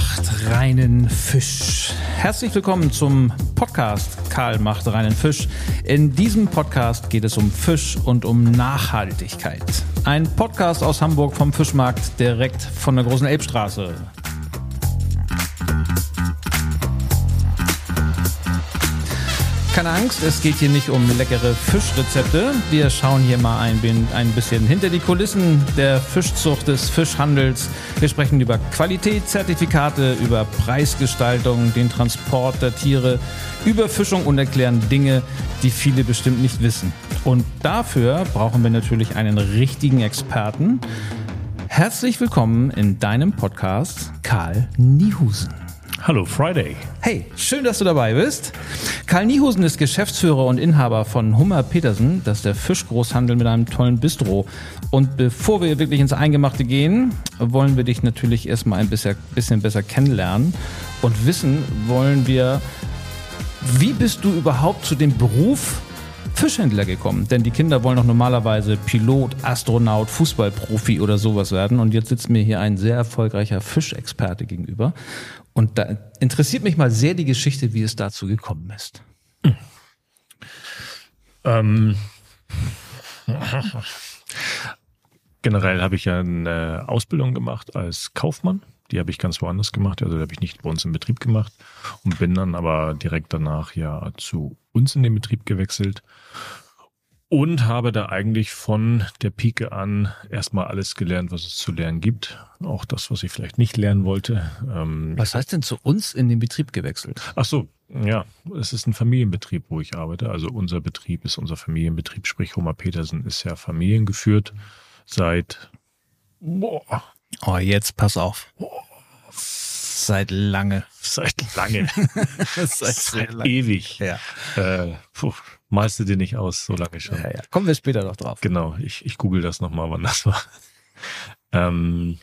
Macht reinen Fisch. Herzlich willkommen zum Podcast Karl macht reinen Fisch. In diesem Podcast geht es um Fisch und um Nachhaltigkeit. Ein Podcast aus Hamburg vom Fischmarkt direkt von der großen Elbstraße. Keine Angst, es geht hier nicht um leckere Fischrezepte. Wir schauen hier mal ein, ein bisschen hinter die Kulissen der Fischzucht des Fischhandels. Wir sprechen über Qualitätszertifikate, über Preisgestaltung, den Transport der Tiere, Überfischung und erklären Dinge, die viele bestimmt nicht wissen. Und dafür brauchen wir natürlich einen richtigen Experten. Herzlich willkommen in deinem Podcast, Karl Niehusen. Hallo Friday. Hey, schön, dass du dabei bist. Karl Niehusen ist Geschäftsführer und Inhaber von Hummer Petersen, das ist der Fischgroßhandel mit einem tollen Bistro. Und bevor wir wirklich ins Eingemachte gehen, wollen wir dich natürlich erstmal ein bisschen, besser kennenlernen und wissen wollen wir, wie bist du überhaupt zu dem Beruf Fischhändler gekommen. Denn die Kinder wollen doch normalerweise Pilot, Astronaut, Fußballprofi oder sowas werden. Und jetzt sitzt mir hier ein sehr erfolgreicher Fischexperte gegenüber. Und da interessiert mich mal sehr die Geschichte, wie es dazu gekommen ist. Ähm. Generell habe ich ja eine Ausbildung gemacht als Kaufmann. Die habe ich ganz woanders gemacht. Also die habe ich nicht bei uns im Betrieb gemacht und bin dann aber direkt danach ja zu uns in den Betrieb gewechselt und habe da eigentlich von der Pike an erstmal alles gelernt, was es zu lernen gibt. Auch das, was ich vielleicht nicht lernen wollte. Ähm, was heißt denn zu uns in den Betrieb gewechselt? Ach so, ja, es ist ein Familienbetrieb, wo ich arbeite. Also unser Betrieb ist unser Familienbetrieb, sprich Homer Petersen ist ja familiengeführt seit boah. Oh, jetzt pass auf. Boah. Seit lange. Seit lange. seit, seit lange. ewig. Ja. Äh, puh malst du dir nicht aus, so lange schon. Ja, ja. Kommen wir später noch drauf. Genau, ich, ich google das nochmal, wann das war. ähm,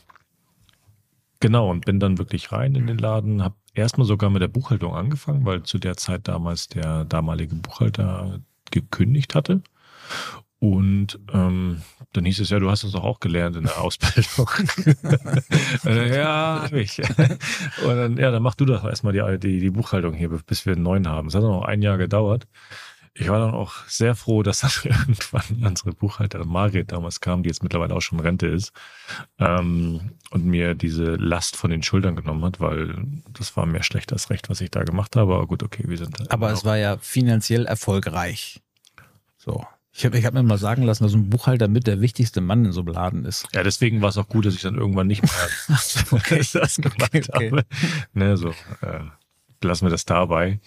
genau, und bin dann wirklich rein in den Laden, habe erstmal sogar mit der Buchhaltung angefangen, weil zu der Zeit damals der damalige Buchhalter gekündigt hatte. Und ähm, dann hieß es ja, du hast es doch auch gelernt in der Ausbildung. ja, habe ich. Und dann, ja, dann mach du doch erstmal die, die, die Buchhaltung hier, bis wir einen neuen haben. Es hat noch ein Jahr gedauert ich war dann auch sehr froh, dass dann irgendwann unsere Buchhalterin Margret damals kam, die jetzt mittlerweile auch schon Rente ist, ähm, und mir diese Last von den Schultern genommen hat, weil das war mehr schlecht als recht, was ich da gemacht habe. Aber gut, okay, wir sind. Aber es war ja finanziell erfolgreich. So. Ich habe ich hab mir mal sagen lassen, dass ein Buchhalter mit der wichtigste Mann in so einem Laden ist. Ja, deswegen war es auch gut, dass ich dann irgendwann nicht mehr okay. das gemacht okay, okay. habe. Ne, so, äh, lassen wir das dabei.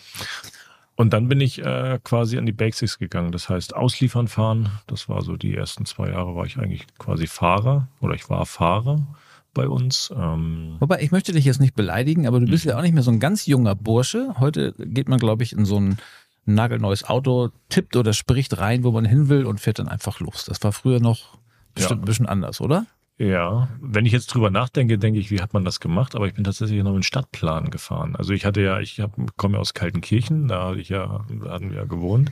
Und dann bin ich äh, quasi an die Basics gegangen. Das heißt, ausliefern fahren. Das war so die ersten zwei Jahre war ich eigentlich quasi Fahrer oder ich war Fahrer bei uns. Ähm Wobei, ich möchte dich jetzt nicht beleidigen, aber du bist mhm. ja auch nicht mehr so ein ganz junger Bursche. Heute geht man, glaube ich, in so ein nagelneues Auto, tippt oder spricht rein, wo man hin will und fährt dann einfach los. Das war früher noch bestimmt ja. ein bisschen anders, oder? Ja, wenn ich jetzt drüber nachdenke, denke ich, wie hat man das gemacht? Aber ich bin tatsächlich noch in Stadtplan gefahren. Also ich hatte ja, ich hab, komme ja aus Kaltenkirchen, da hatte ich ja, da hatten wir ja gewohnt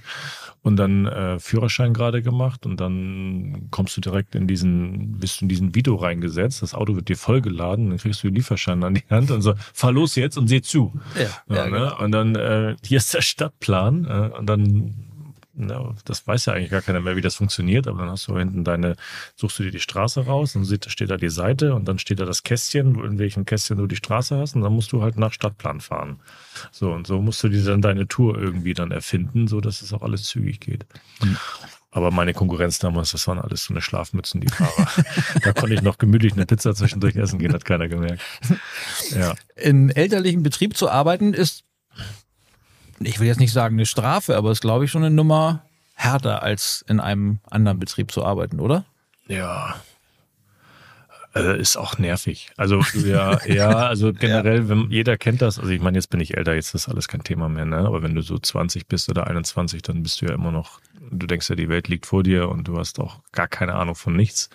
und dann äh, Führerschein gerade gemacht und dann kommst du direkt in diesen, bist du in diesen Video reingesetzt, das Auto wird dir vollgeladen, dann kriegst du den Lieferschein an die Hand und so, fahr los jetzt und seh zu. Ja, ja, ja ne? Genau. Und dann, äh, hier ist der Stadtplan äh, und dann das weiß ja eigentlich gar keiner mehr, wie das funktioniert, aber dann hast du hinten deine, suchst du dir die Straße raus, dann steht da die Seite und dann steht da das Kästchen, in welchem Kästchen du die Straße hast und dann musst du halt nach Stadtplan fahren. So, und so musst du dir dann deine Tour irgendwie dann erfinden, so dass es auch alles zügig geht. Mhm. Aber meine Konkurrenz damals, das waren alles so eine Schlafmützen, die Fahrer. da konnte ich noch gemütlich eine Pizza zwischendurch essen gehen, hat keiner gemerkt. Ja. Im elterlichen Betrieb zu arbeiten ist ich will jetzt nicht sagen eine Strafe, aber es ist, glaube ich, schon eine Nummer härter, als in einem anderen Betrieb zu arbeiten, oder? Ja. Äh, ist auch nervig. Also ja, ja, also generell, ja. wenn jeder kennt das, also ich meine, jetzt bin ich älter, jetzt ist alles kein Thema mehr, ne? Aber wenn du so 20 bist oder 21, dann bist du ja immer noch, du denkst ja, die Welt liegt vor dir und du hast auch gar keine Ahnung von nichts.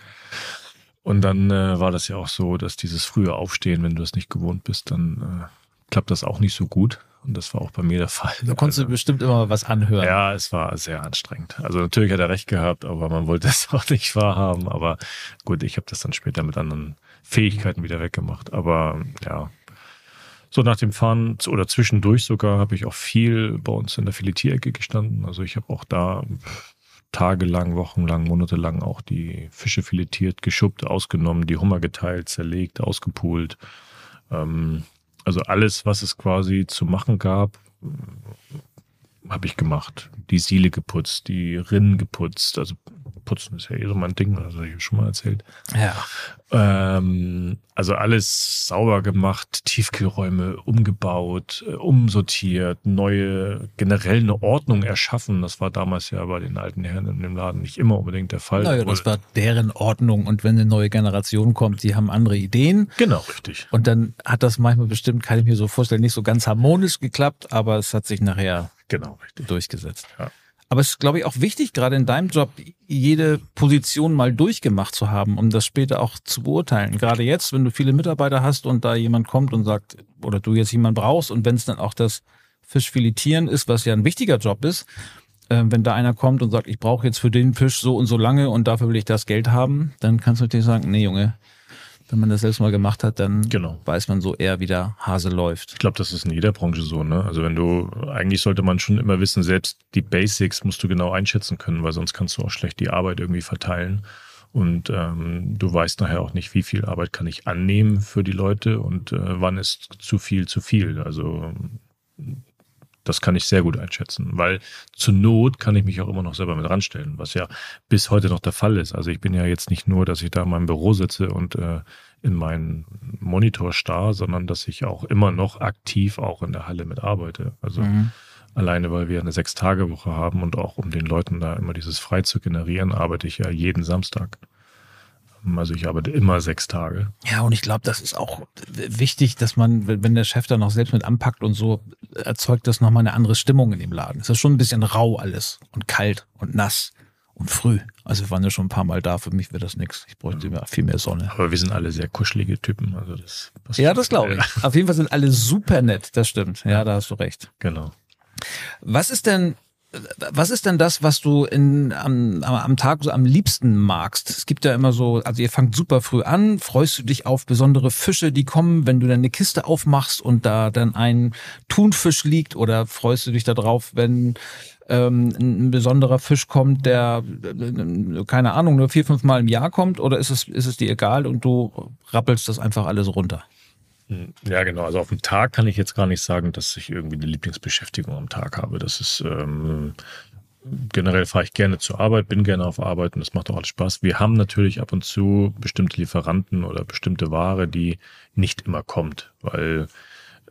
Und dann äh, war das ja auch so, dass dieses frühe Aufstehen, wenn du das nicht gewohnt bist, dann äh, klappt das auch nicht so gut. Und das war auch bei mir der Fall. Da konntest also, du bestimmt immer was anhören. Ja, es war sehr anstrengend. Also natürlich hat er recht gehabt, aber man wollte es auch nicht wahrhaben. Aber gut, ich habe das dann später mit anderen Fähigkeiten wieder weggemacht. Aber ja, So nach dem Fahren oder zwischendurch sogar habe ich auch viel bei uns in der Filetierecke gestanden. Also ich habe auch da tagelang, wochenlang, monatelang auch die Fische filetiert, geschuppt, ausgenommen, die Hummer geteilt, zerlegt, ausgepult. Ähm, also alles, was es quasi zu machen gab, habe ich gemacht. Die Siele geputzt, die Rinnen geputzt, also putzen ist ja eh so mein Ding, das habe ich schon mal erzählt. Ja. Ähm, also alles sauber gemacht, Tiefkühlräume umgebaut, äh, umsortiert, neue, generell eine Ordnung erschaffen. Das war damals ja bei den alten Herren in dem Laden nicht immer unbedingt der Fall. Naja, das war deren Ordnung und wenn eine neue Generation kommt, die haben andere Ideen. Genau, richtig. Und dann hat das manchmal bestimmt, kann ich mir so vorstellen, nicht so ganz harmonisch geklappt, aber es hat sich nachher Genau, richtig. durchgesetzt. Ja. Aber es ist, glaube ich, auch wichtig, gerade in deinem Job, jede Position mal durchgemacht zu haben, um das später auch zu beurteilen. Gerade jetzt, wenn du viele Mitarbeiter hast und da jemand kommt und sagt, oder du jetzt jemand brauchst und wenn es dann auch das Fischfiletieren ist, was ja ein wichtiger Job ist, äh, wenn da einer kommt und sagt, ich brauche jetzt für den Fisch so und so lange und dafür will ich das Geld haben, dann kannst du natürlich sagen, nee, Junge, wenn man das selbst mal gemacht hat, dann Genau. weiß man so eher, wie der Hase läuft. Ich glaube, das ist in jeder Branche so, ne? Also wenn du, eigentlich sollte man schon immer wissen, selbst die Basics musst du genau einschätzen können, weil sonst kannst du auch schlecht die Arbeit irgendwie verteilen. Und ähm, du weißt nachher auch nicht, wie viel Arbeit kann ich annehmen für die Leute und äh, wann ist zu viel zu viel. Also das kann ich sehr gut einschätzen, weil zur Not kann ich mich auch immer noch selber mit ranstellen, was ja bis heute noch der Fall ist. Also ich bin ja jetzt nicht nur, dass ich da in meinem Büro sitze und äh, in meinen Monitor starr, sondern dass ich auch immer noch aktiv auch in der Halle mitarbeite. Also Mhm. alleine, weil wir eine Sechs-Tage-Woche haben und auch um den Leuten da immer dieses frei zu generieren, arbeite ich ja jeden Samstag. Also ich arbeite immer sechs Tage. Ja, und ich glaube, das ist auch wichtig, dass man, wenn der Chef da noch selbst mit anpackt und so, erzeugt das nochmal eine andere Stimmung in dem Laden. Es ist schon ein bisschen rau alles und kalt und nass und früh. Also wir waren ja schon ein paar Mal da, für mich wäre das nichts. Ich bräuchte mehr, viel mehr Sonne. Aber wir sind alle sehr kuschelige Typen. Also das Ja, das glaube ich. Auf jeden Fall sind alle super nett, das stimmt. Ja, da hast du recht. Genau. Was ist denn, was ist denn das, was du in, am, am, Tag so am liebsten magst? Es gibt ja immer so, also ihr fangt super früh an, freust du dich auf besondere Fische, die kommen, wenn du dann eine Kiste aufmachst und da dann ein Thunfisch liegt oder freust du dich darauf, wenn ähm, ein, besonderer Fisch kommt, der, äh, keine Ahnung, nur vier, fünf Mal im Jahr kommt oder ist es, ist es dir egal und du rappelst das einfach alles runter? Ja, genau. Also auf dem Tag kann ich jetzt gar nicht sagen, dass ich irgendwie eine Lieblingsbeschäftigung am Tag habe. Das ist ähm, generell fahre ich gerne zur Arbeit, bin gerne auf Arbeit und das macht auch alles Spaß. Wir haben natürlich ab und zu bestimmte Lieferanten oder bestimmte Ware, die nicht immer kommt, weil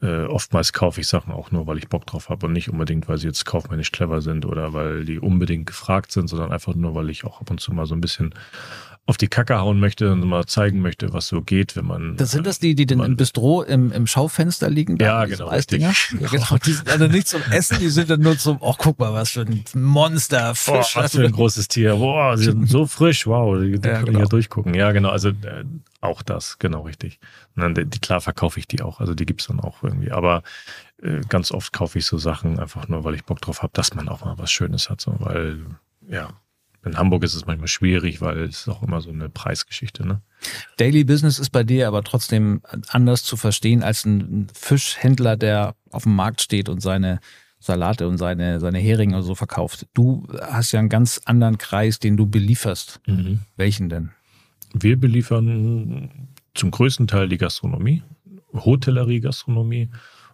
äh, oftmals kaufe ich Sachen auch nur, weil ich Bock drauf habe und nicht unbedingt, weil sie jetzt kaufmännisch clever sind oder weil die unbedingt gefragt sind, sondern einfach nur, weil ich auch ab und zu mal so ein bisschen auf die Kacke hauen möchte und mal zeigen möchte, was so geht, wenn man. Das sind das die, die denn im Bistro im, im Schaufenster liegen? Ja, genau, Eisdinger? richtig. Ja, genau. Die sind also nicht zum Essen, die sind dann nur zum, oh, guck mal, was für ein Monster, Fisch. was für ein großes Tier. Boah, sie sind so frisch. Wow, die, Ja, kann ich genau. ja durchgucken. Ja, genau. Also äh, auch das, genau richtig. Und dann, die, klar verkaufe ich die auch. Also die gibt's dann auch irgendwie. Aber äh, ganz oft kaufe ich so Sachen einfach nur, weil ich Bock drauf habe, dass man auch mal was Schönes hat. So, weil, ja, in Hamburg ist es manchmal schwierig, weil es ist auch immer so eine Preisgeschichte, ne? Daily Business ist bei dir aber trotzdem anders zu verstehen als ein Fischhändler, der auf dem Markt steht und seine Salate und seine, seine Heringe und so verkauft. Du hast ja einen ganz anderen Kreis, den du belieferst. Mhm. Welchen denn? Wir beliefern zum größten Teil die Gastronomie, Hotellerie, Gastronomie.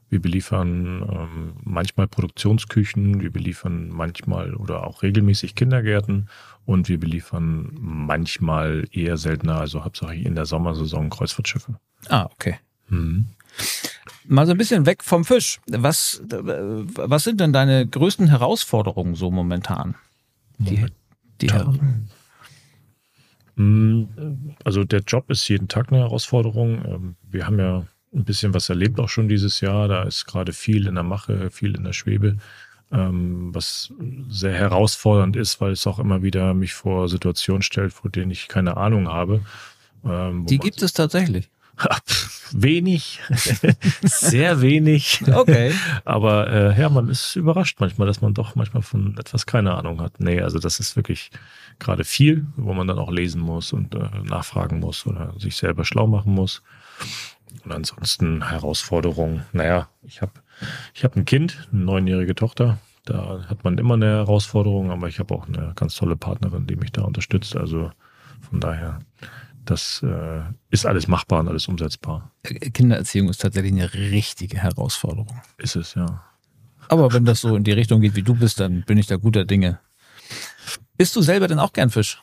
Wir beliefern ähm, manchmal Produktionsküchen, wir beliefern manchmal oder auch regelmäßig Kindergärten und wir beliefern manchmal eher seltener, also hauptsächlich in der Sommersaison Kreuzfahrtschiffe. Ah, okay. Mhm. Mal so ein bisschen weg vom Fisch. Was, was sind denn deine größten Herausforderungen so momentan? Die, die Mm, Also der Job ist jeden Tag eine Herausforderung. Ähm, Wir haben ja ein bisschen was erlebt auch schon dieses Jahr. Da ist gerade viel in der Mache, viel in der Schwebe, ähm, was sehr herausfordernd ist, weil es auch immer wieder mich vor Situationen stellt, vor denen ich keine Ahnung habe. Ähm, die gibt es tatsächlich. Wenig, sehr wenig. Okay. Aber äh, ja, man ist überrascht manchmal, dass man doch manchmal von etwas keine Ahnung hat. Nee, also das ist wirklich gerade viel, wo man dann auch lesen muss und äh, nachfragen muss oder sich selber schlau machen muss. Und ansonsten Herausforderungen. Naja, ich habe ich hab ein Kind, eine neunjährige Tochter. Da hat man immer eine Herausforderung, aber ich habe auch eine ganz tolle Partnerin, die mich da unterstützt. Also von daher, das äh, ist alles machbar und alles umsetzbar. Kindererziehung ist tatsächlich eine richtige Herausforderung. Ist es, ja. Aber wenn das so in die Richtung geht, wie du bist, dann bin ich da guter Dinge. Bist du selber denn auch gern Fisch?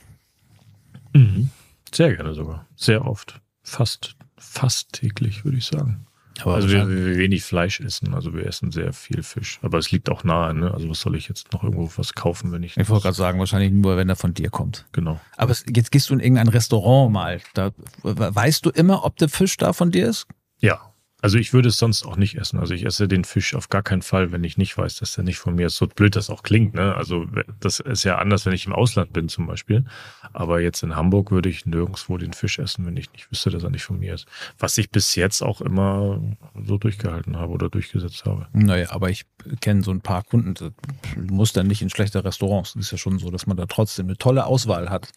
Mhm. Sehr gerne sogar. Sehr oft. Fast, fast täglich, würde ich sagen. Aber also wir, wir wenig Fleisch essen, also wir essen sehr viel Fisch. Aber es liegt auch nahe, ne? Also was soll ich jetzt noch irgendwo was kaufen, wenn ich. Ich wollte gerade sagen, wahrscheinlich nur, wenn er von dir kommt. Genau. Aber es, jetzt gehst du in irgendein Restaurant mal. Da weißt du immer, ob der Fisch da von dir ist? Ja. Also ich würde es sonst auch nicht essen. Also ich esse den Fisch auf gar keinen Fall, wenn ich nicht weiß, dass der nicht von mir ist. So blöd das auch klingt. Ne? Also das ist ja anders, wenn ich im Ausland bin zum Beispiel. Aber jetzt in Hamburg würde ich nirgendwo den Fisch essen, wenn ich nicht wüsste, dass er nicht von mir ist. Was ich bis jetzt auch immer so durchgehalten habe oder durchgesetzt habe. Naja, aber ich kenne so ein paar Kunden, du musst dann nicht in schlechte Restaurants. Es ist ja schon so, dass man da trotzdem eine tolle Auswahl hat,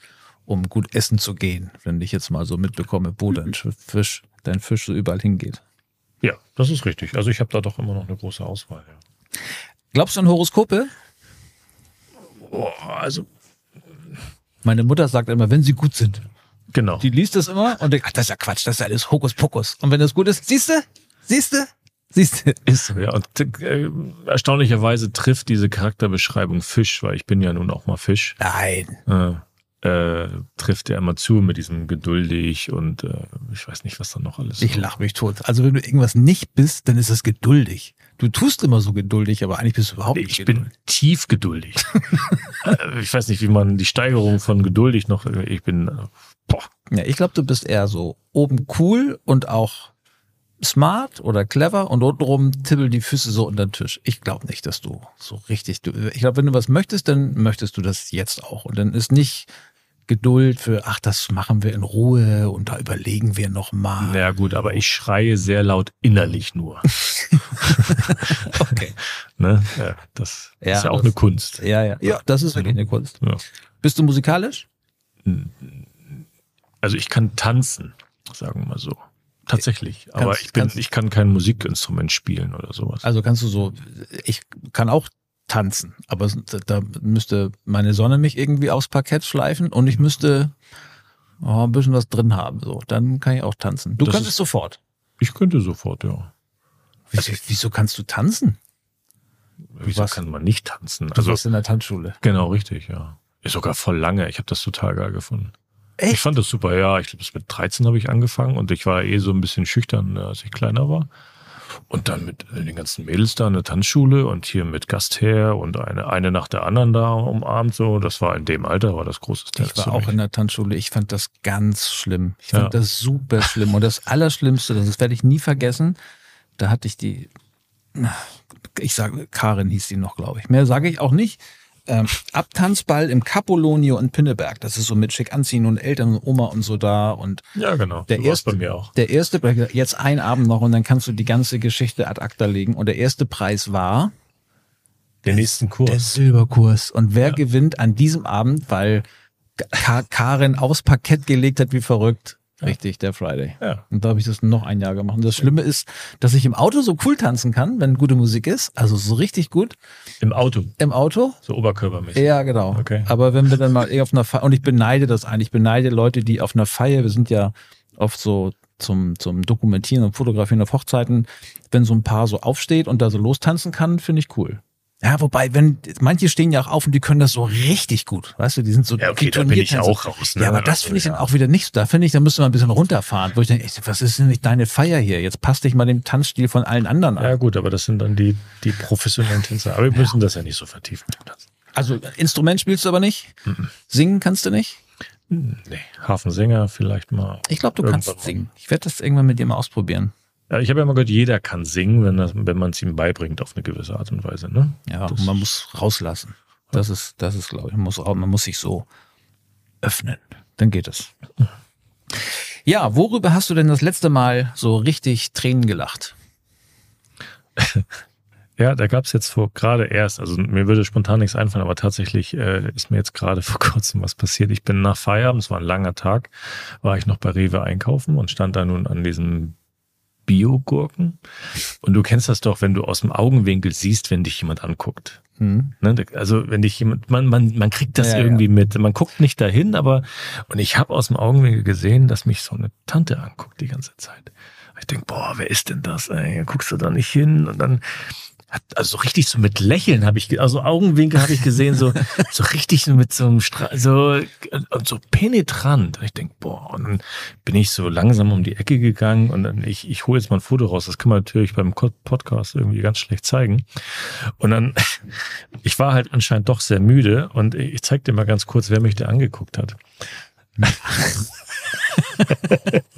um gut essen zu gehen. Wenn ich jetzt mal so mitbekomme, wo dein Fisch, dein Fisch so überall hingeht. Ja, das ist richtig. Also ich habe da doch immer noch eine große Auswahl. Ja. Glaubst du an Horoskope? Oh, also. Meine Mutter sagt immer, wenn sie gut sind. Genau. Die liest das immer und denkt, ach, das ist ja Quatsch, das ist ja alles Hokuspokus. Und wenn das gut ist, siehst du? Siehst du? Siehst du? Ist so, ja. Und äh, erstaunlicherweise trifft diese Charakterbeschreibung Fisch, weil ich bin ja nun auch mal Fisch. Nein. Äh, äh, trifft er immer zu mit diesem geduldig und äh, ich weiß nicht, was da noch alles. Ich lach mich tot. Also wenn du irgendwas nicht bist, dann ist es geduldig. Du tust immer so geduldig, aber eigentlich bist du überhaupt nicht Ich bin tief geduldig. Äh, ich weiß nicht, wie man die Steigerung von geduldig noch. Ich bin. äh, Boah. Ja, ich glaube, du bist eher so oben cool und auch smart oder clever und untenrum tippeln die Füße so unter den Tisch. Ich glaube nicht, dass du so richtig. Du, ich glaube, wenn du was möchtest, dann möchtest du das jetzt auch. Und dann ist nicht Geduld für, ach, das machen wir in Ruhe und da überlegen wir nochmal. Ja gut, aber ich schreie sehr laut innerlich nur. Okay. ne? ja, das Ja, ist ja auch das- eine Kunst. Ja, ja. Ja, das ist wirklich eine Kunst. Ja. Bist du musikalisch? Also ich kann tanzen, sagen wir mal so. Tatsächlich. Aber Kannst- ich bin, kannst- ich kann kein Musikinstrument spielen oder sowas. Also kannst du so, ich kann auch tanzen, aber da müsste meine Sonne mich irgendwie aufs Parkett schleifen und ich müsste oh, ein bisschen was drin haben. So, dann kann ich auch tanzen. Du Das kannst ist- sofort. Ich könnte sofort, ja. Wieso, wieso kannst du tanzen? Wieso warst- kann man nicht tanzen? Du Also warst in der Tanzschule. genau richtig, ja. Ist sogar voll lange. Ich habe das total geil gefunden. Echt? Ich fand das super, ja. Ich glaube, mit 13 habe ich angefangen und ich war eh so ein bisschen schüchtern, als ich kleiner war. Und dann mit äh, den ganzen Mädels da in der Tanzschule und hier mit Gastherr und eine, eine nach der anderen da umarmt so. Das war in dem Alter, war das großes Ich war auch in der Tanzschule. Ich fand das ganz schlimm. Ich fand Ja. das super schlimm. Und das Allerschlimmste, das werde ich nie vergessen, da hatte ich die, ich sage, Karin hieß die noch, glaube ich. Mehr sage ich auch nicht. Ähm, Abtanzball im Capolonio in Pinneberg. Das ist so mit schick anziehen und Eltern und Oma und so da. Und Ja, genau. Der erste- bei mir auch. der erste, jetzt ein Abend noch und dann kannst du die ganze Geschichte ad acta legen. Und der erste Preis war Den nächsten der Kurs. Silberkurs. Und wer gewinnt an diesem Abend, weil Ka Karin aufs Parkett gelegt hat wie verrückt? Richtig, der Friday. Ja. Und da habe ich das noch ein Jahr gemacht. Und das Schlimme ist, dass ich im Auto so cool tanzen kann, wenn gute Musik ist. Also so richtig gut Im Auto. im Auto. So oberkörpermäßig. Ja, genau. Okay. Aber wenn wir dann mal eh auf einer Feier, und ich beneide das eigentlich, ich beneide Leute, die auf einer Feier, wir sind ja oft so zum, zum Dokumentieren und Fotografieren auf Hochzeiten, wenn so ein Paar so aufsteht und da so lostanzen kann, finde ich cool. Ja, wobei, wenn, manche stehen ja auch auf und die können das so richtig gut. Weißt du, die sind so Ja, okay, die da bin ich auch raus. Ne? Ja, aber das Also, finde ich ja. dann auch wieder nicht so. Da finde ich, da müsste man ein bisschen runterfahren, wo ich denke, echt, was ist denn nicht deine Feier hier? Jetzt passt dich mal dem Tanzstil von allen anderen an. Ja, gut, aber das sind dann die, die professionellen Tänzer. Aber wir müssen das ja nicht so vertiefen. Also Instrument spielst du aber nicht? Singen kannst du nicht? Nee, Hafensänger vielleicht mal. Ich glaube, du kannst mal. singen. Ich werde das irgendwann mit dir mal ausprobieren. Ja, ich habe ja mal gehört, jeder kann singen, wenn, das, wenn man es ihm beibringt auf eine gewisse Art und Weise. Ne? Ja, Das- und man muss rauslassen. Das ist, das ist, glaube ich, man muss, man muss sich so öffnen. Dann geht es. Ja, worüber hast du denn das letzte Mal so richtig Tränen gelacht? Ja, da gab es jetzt vor gerade erst, also mir würde spontan nichts einfallen, aber tatsächlich äh, ist mir jetzt gerade vor kurzem was passiert. Ich bin nach Feierabend, es war ein langer Tag, war ich noch bei Rewe einkaufen und stand da nun an diesem Biogurken. Und du kennst das doch, wenn du aus dem Augenwinkel siehst, wenn dich jemand anguckt. Hm. Also wenn dich jemand, man, man, man kriegt das ja, irgendwie ja. mit. Man guckt nicht dahin, aber und ich habe aus dem Augenwinkel gesehen, dass mich so eine Tante anguckt die ganze Zeit. Ich denk, boah, wer ist denn das? Ey? Guckst du da nicht hin? Und dann also so richtig so mit Lächeln habe ich, also Augenwinkel habe ich gesehen, so, so richtig so mit so einem, Stra so, und so penetrant. Und ich denk, boah, und dann bin ich so langsam um die Ecke gegangen und dann, ich, ich hole jetzt mal ein Foto raus. Das kann man natürlich beim Podcast irgendwie ganz schlecht zeigen. Und dann, ich war halt anscheinend doch sehr müde und ich zeig dir mal ganz kurz, wer mich da angeguckt hat.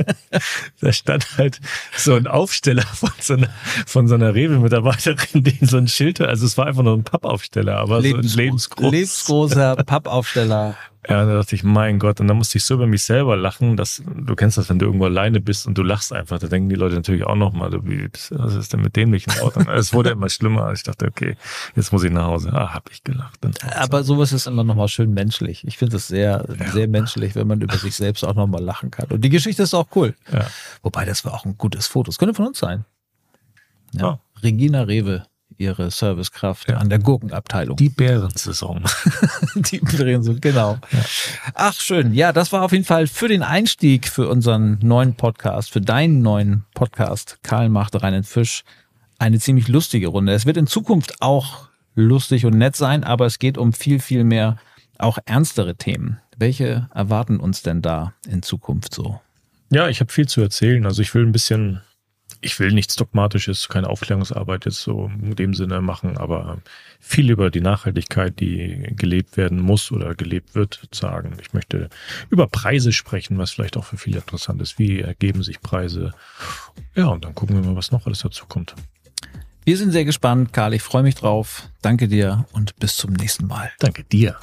da stand halt so ein Aufsteller von so einer, von so einer Rewe-Mitarbeiterin, den so ein Schild, also es war einfach nur ein Pappaufsteller, aber Lebens so ein lebensgroß. lebensgroßer Pappaufsteller. Ja, da dachte ich, mein Gott, und dann musste ich so über mich selber lachen, dass du kennst das, wenn du irgendwo alleine bist und du lachst einfach, da denken die Leute natürlich auch nochmal, was ist denn mit dämlichen Worten? es wurde immer schlimmer. Ich dachte, okay, jetzt muss ich nach Hause. Ah, hab ich gelacht. Aber sowas ist immer nochmal schön menschlich. Ich finde es sehr, ja. sehr menschlich, wenn man über sich selbst auch nochmal lachen kann. Und die Geschichte ist auch cool. Ja. Wobei, das war auch ein gutes Foto. Das könnte von uns sein. Ja. Oh. Regina Rewe ihre Servicekraft ja. an der Gurkenabteilung. Die Bärensaison. die Bärensaison, genau. Ja. Ach, schön. Ja, das war auf jeden Fall für den Einstieg für unseren neuen Podcast, für deinen neuen Podcast, Karl macht reinen Fisch, eine ziemlich lustige Runde. Es wird in Zukunft auch lustig und nett sein, aber es geht um viel, viel mehr auch ernstere Themen. Welche erwarten uns denn da in Zukunft so? Ja, ich habe viel zu erzählen. Also ich will ein bisschen ich will nichts Dogmatisches, keine Aufklärungsarbeit jetzt so in dem Sinne machen, aber viel über die Nachhaltigkeit, die gelebt werden muss oder gelebt wird, sagen. Ich möchte über Preise sprechen, was vielleicht auch für viele interessant ist. Wie ergeben sich Preise? Ja, und dann gucken wir mal, was noch alles dazu kommt. Wir sind sehr gespannt, Karl. Ich freue mich drauf. Danke dir und bis zum nächsten Mal. Danke dir.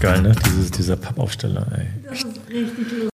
geil, ne? Dieses, dieser Pappaufsteller, ey. Das ist richtig lustig.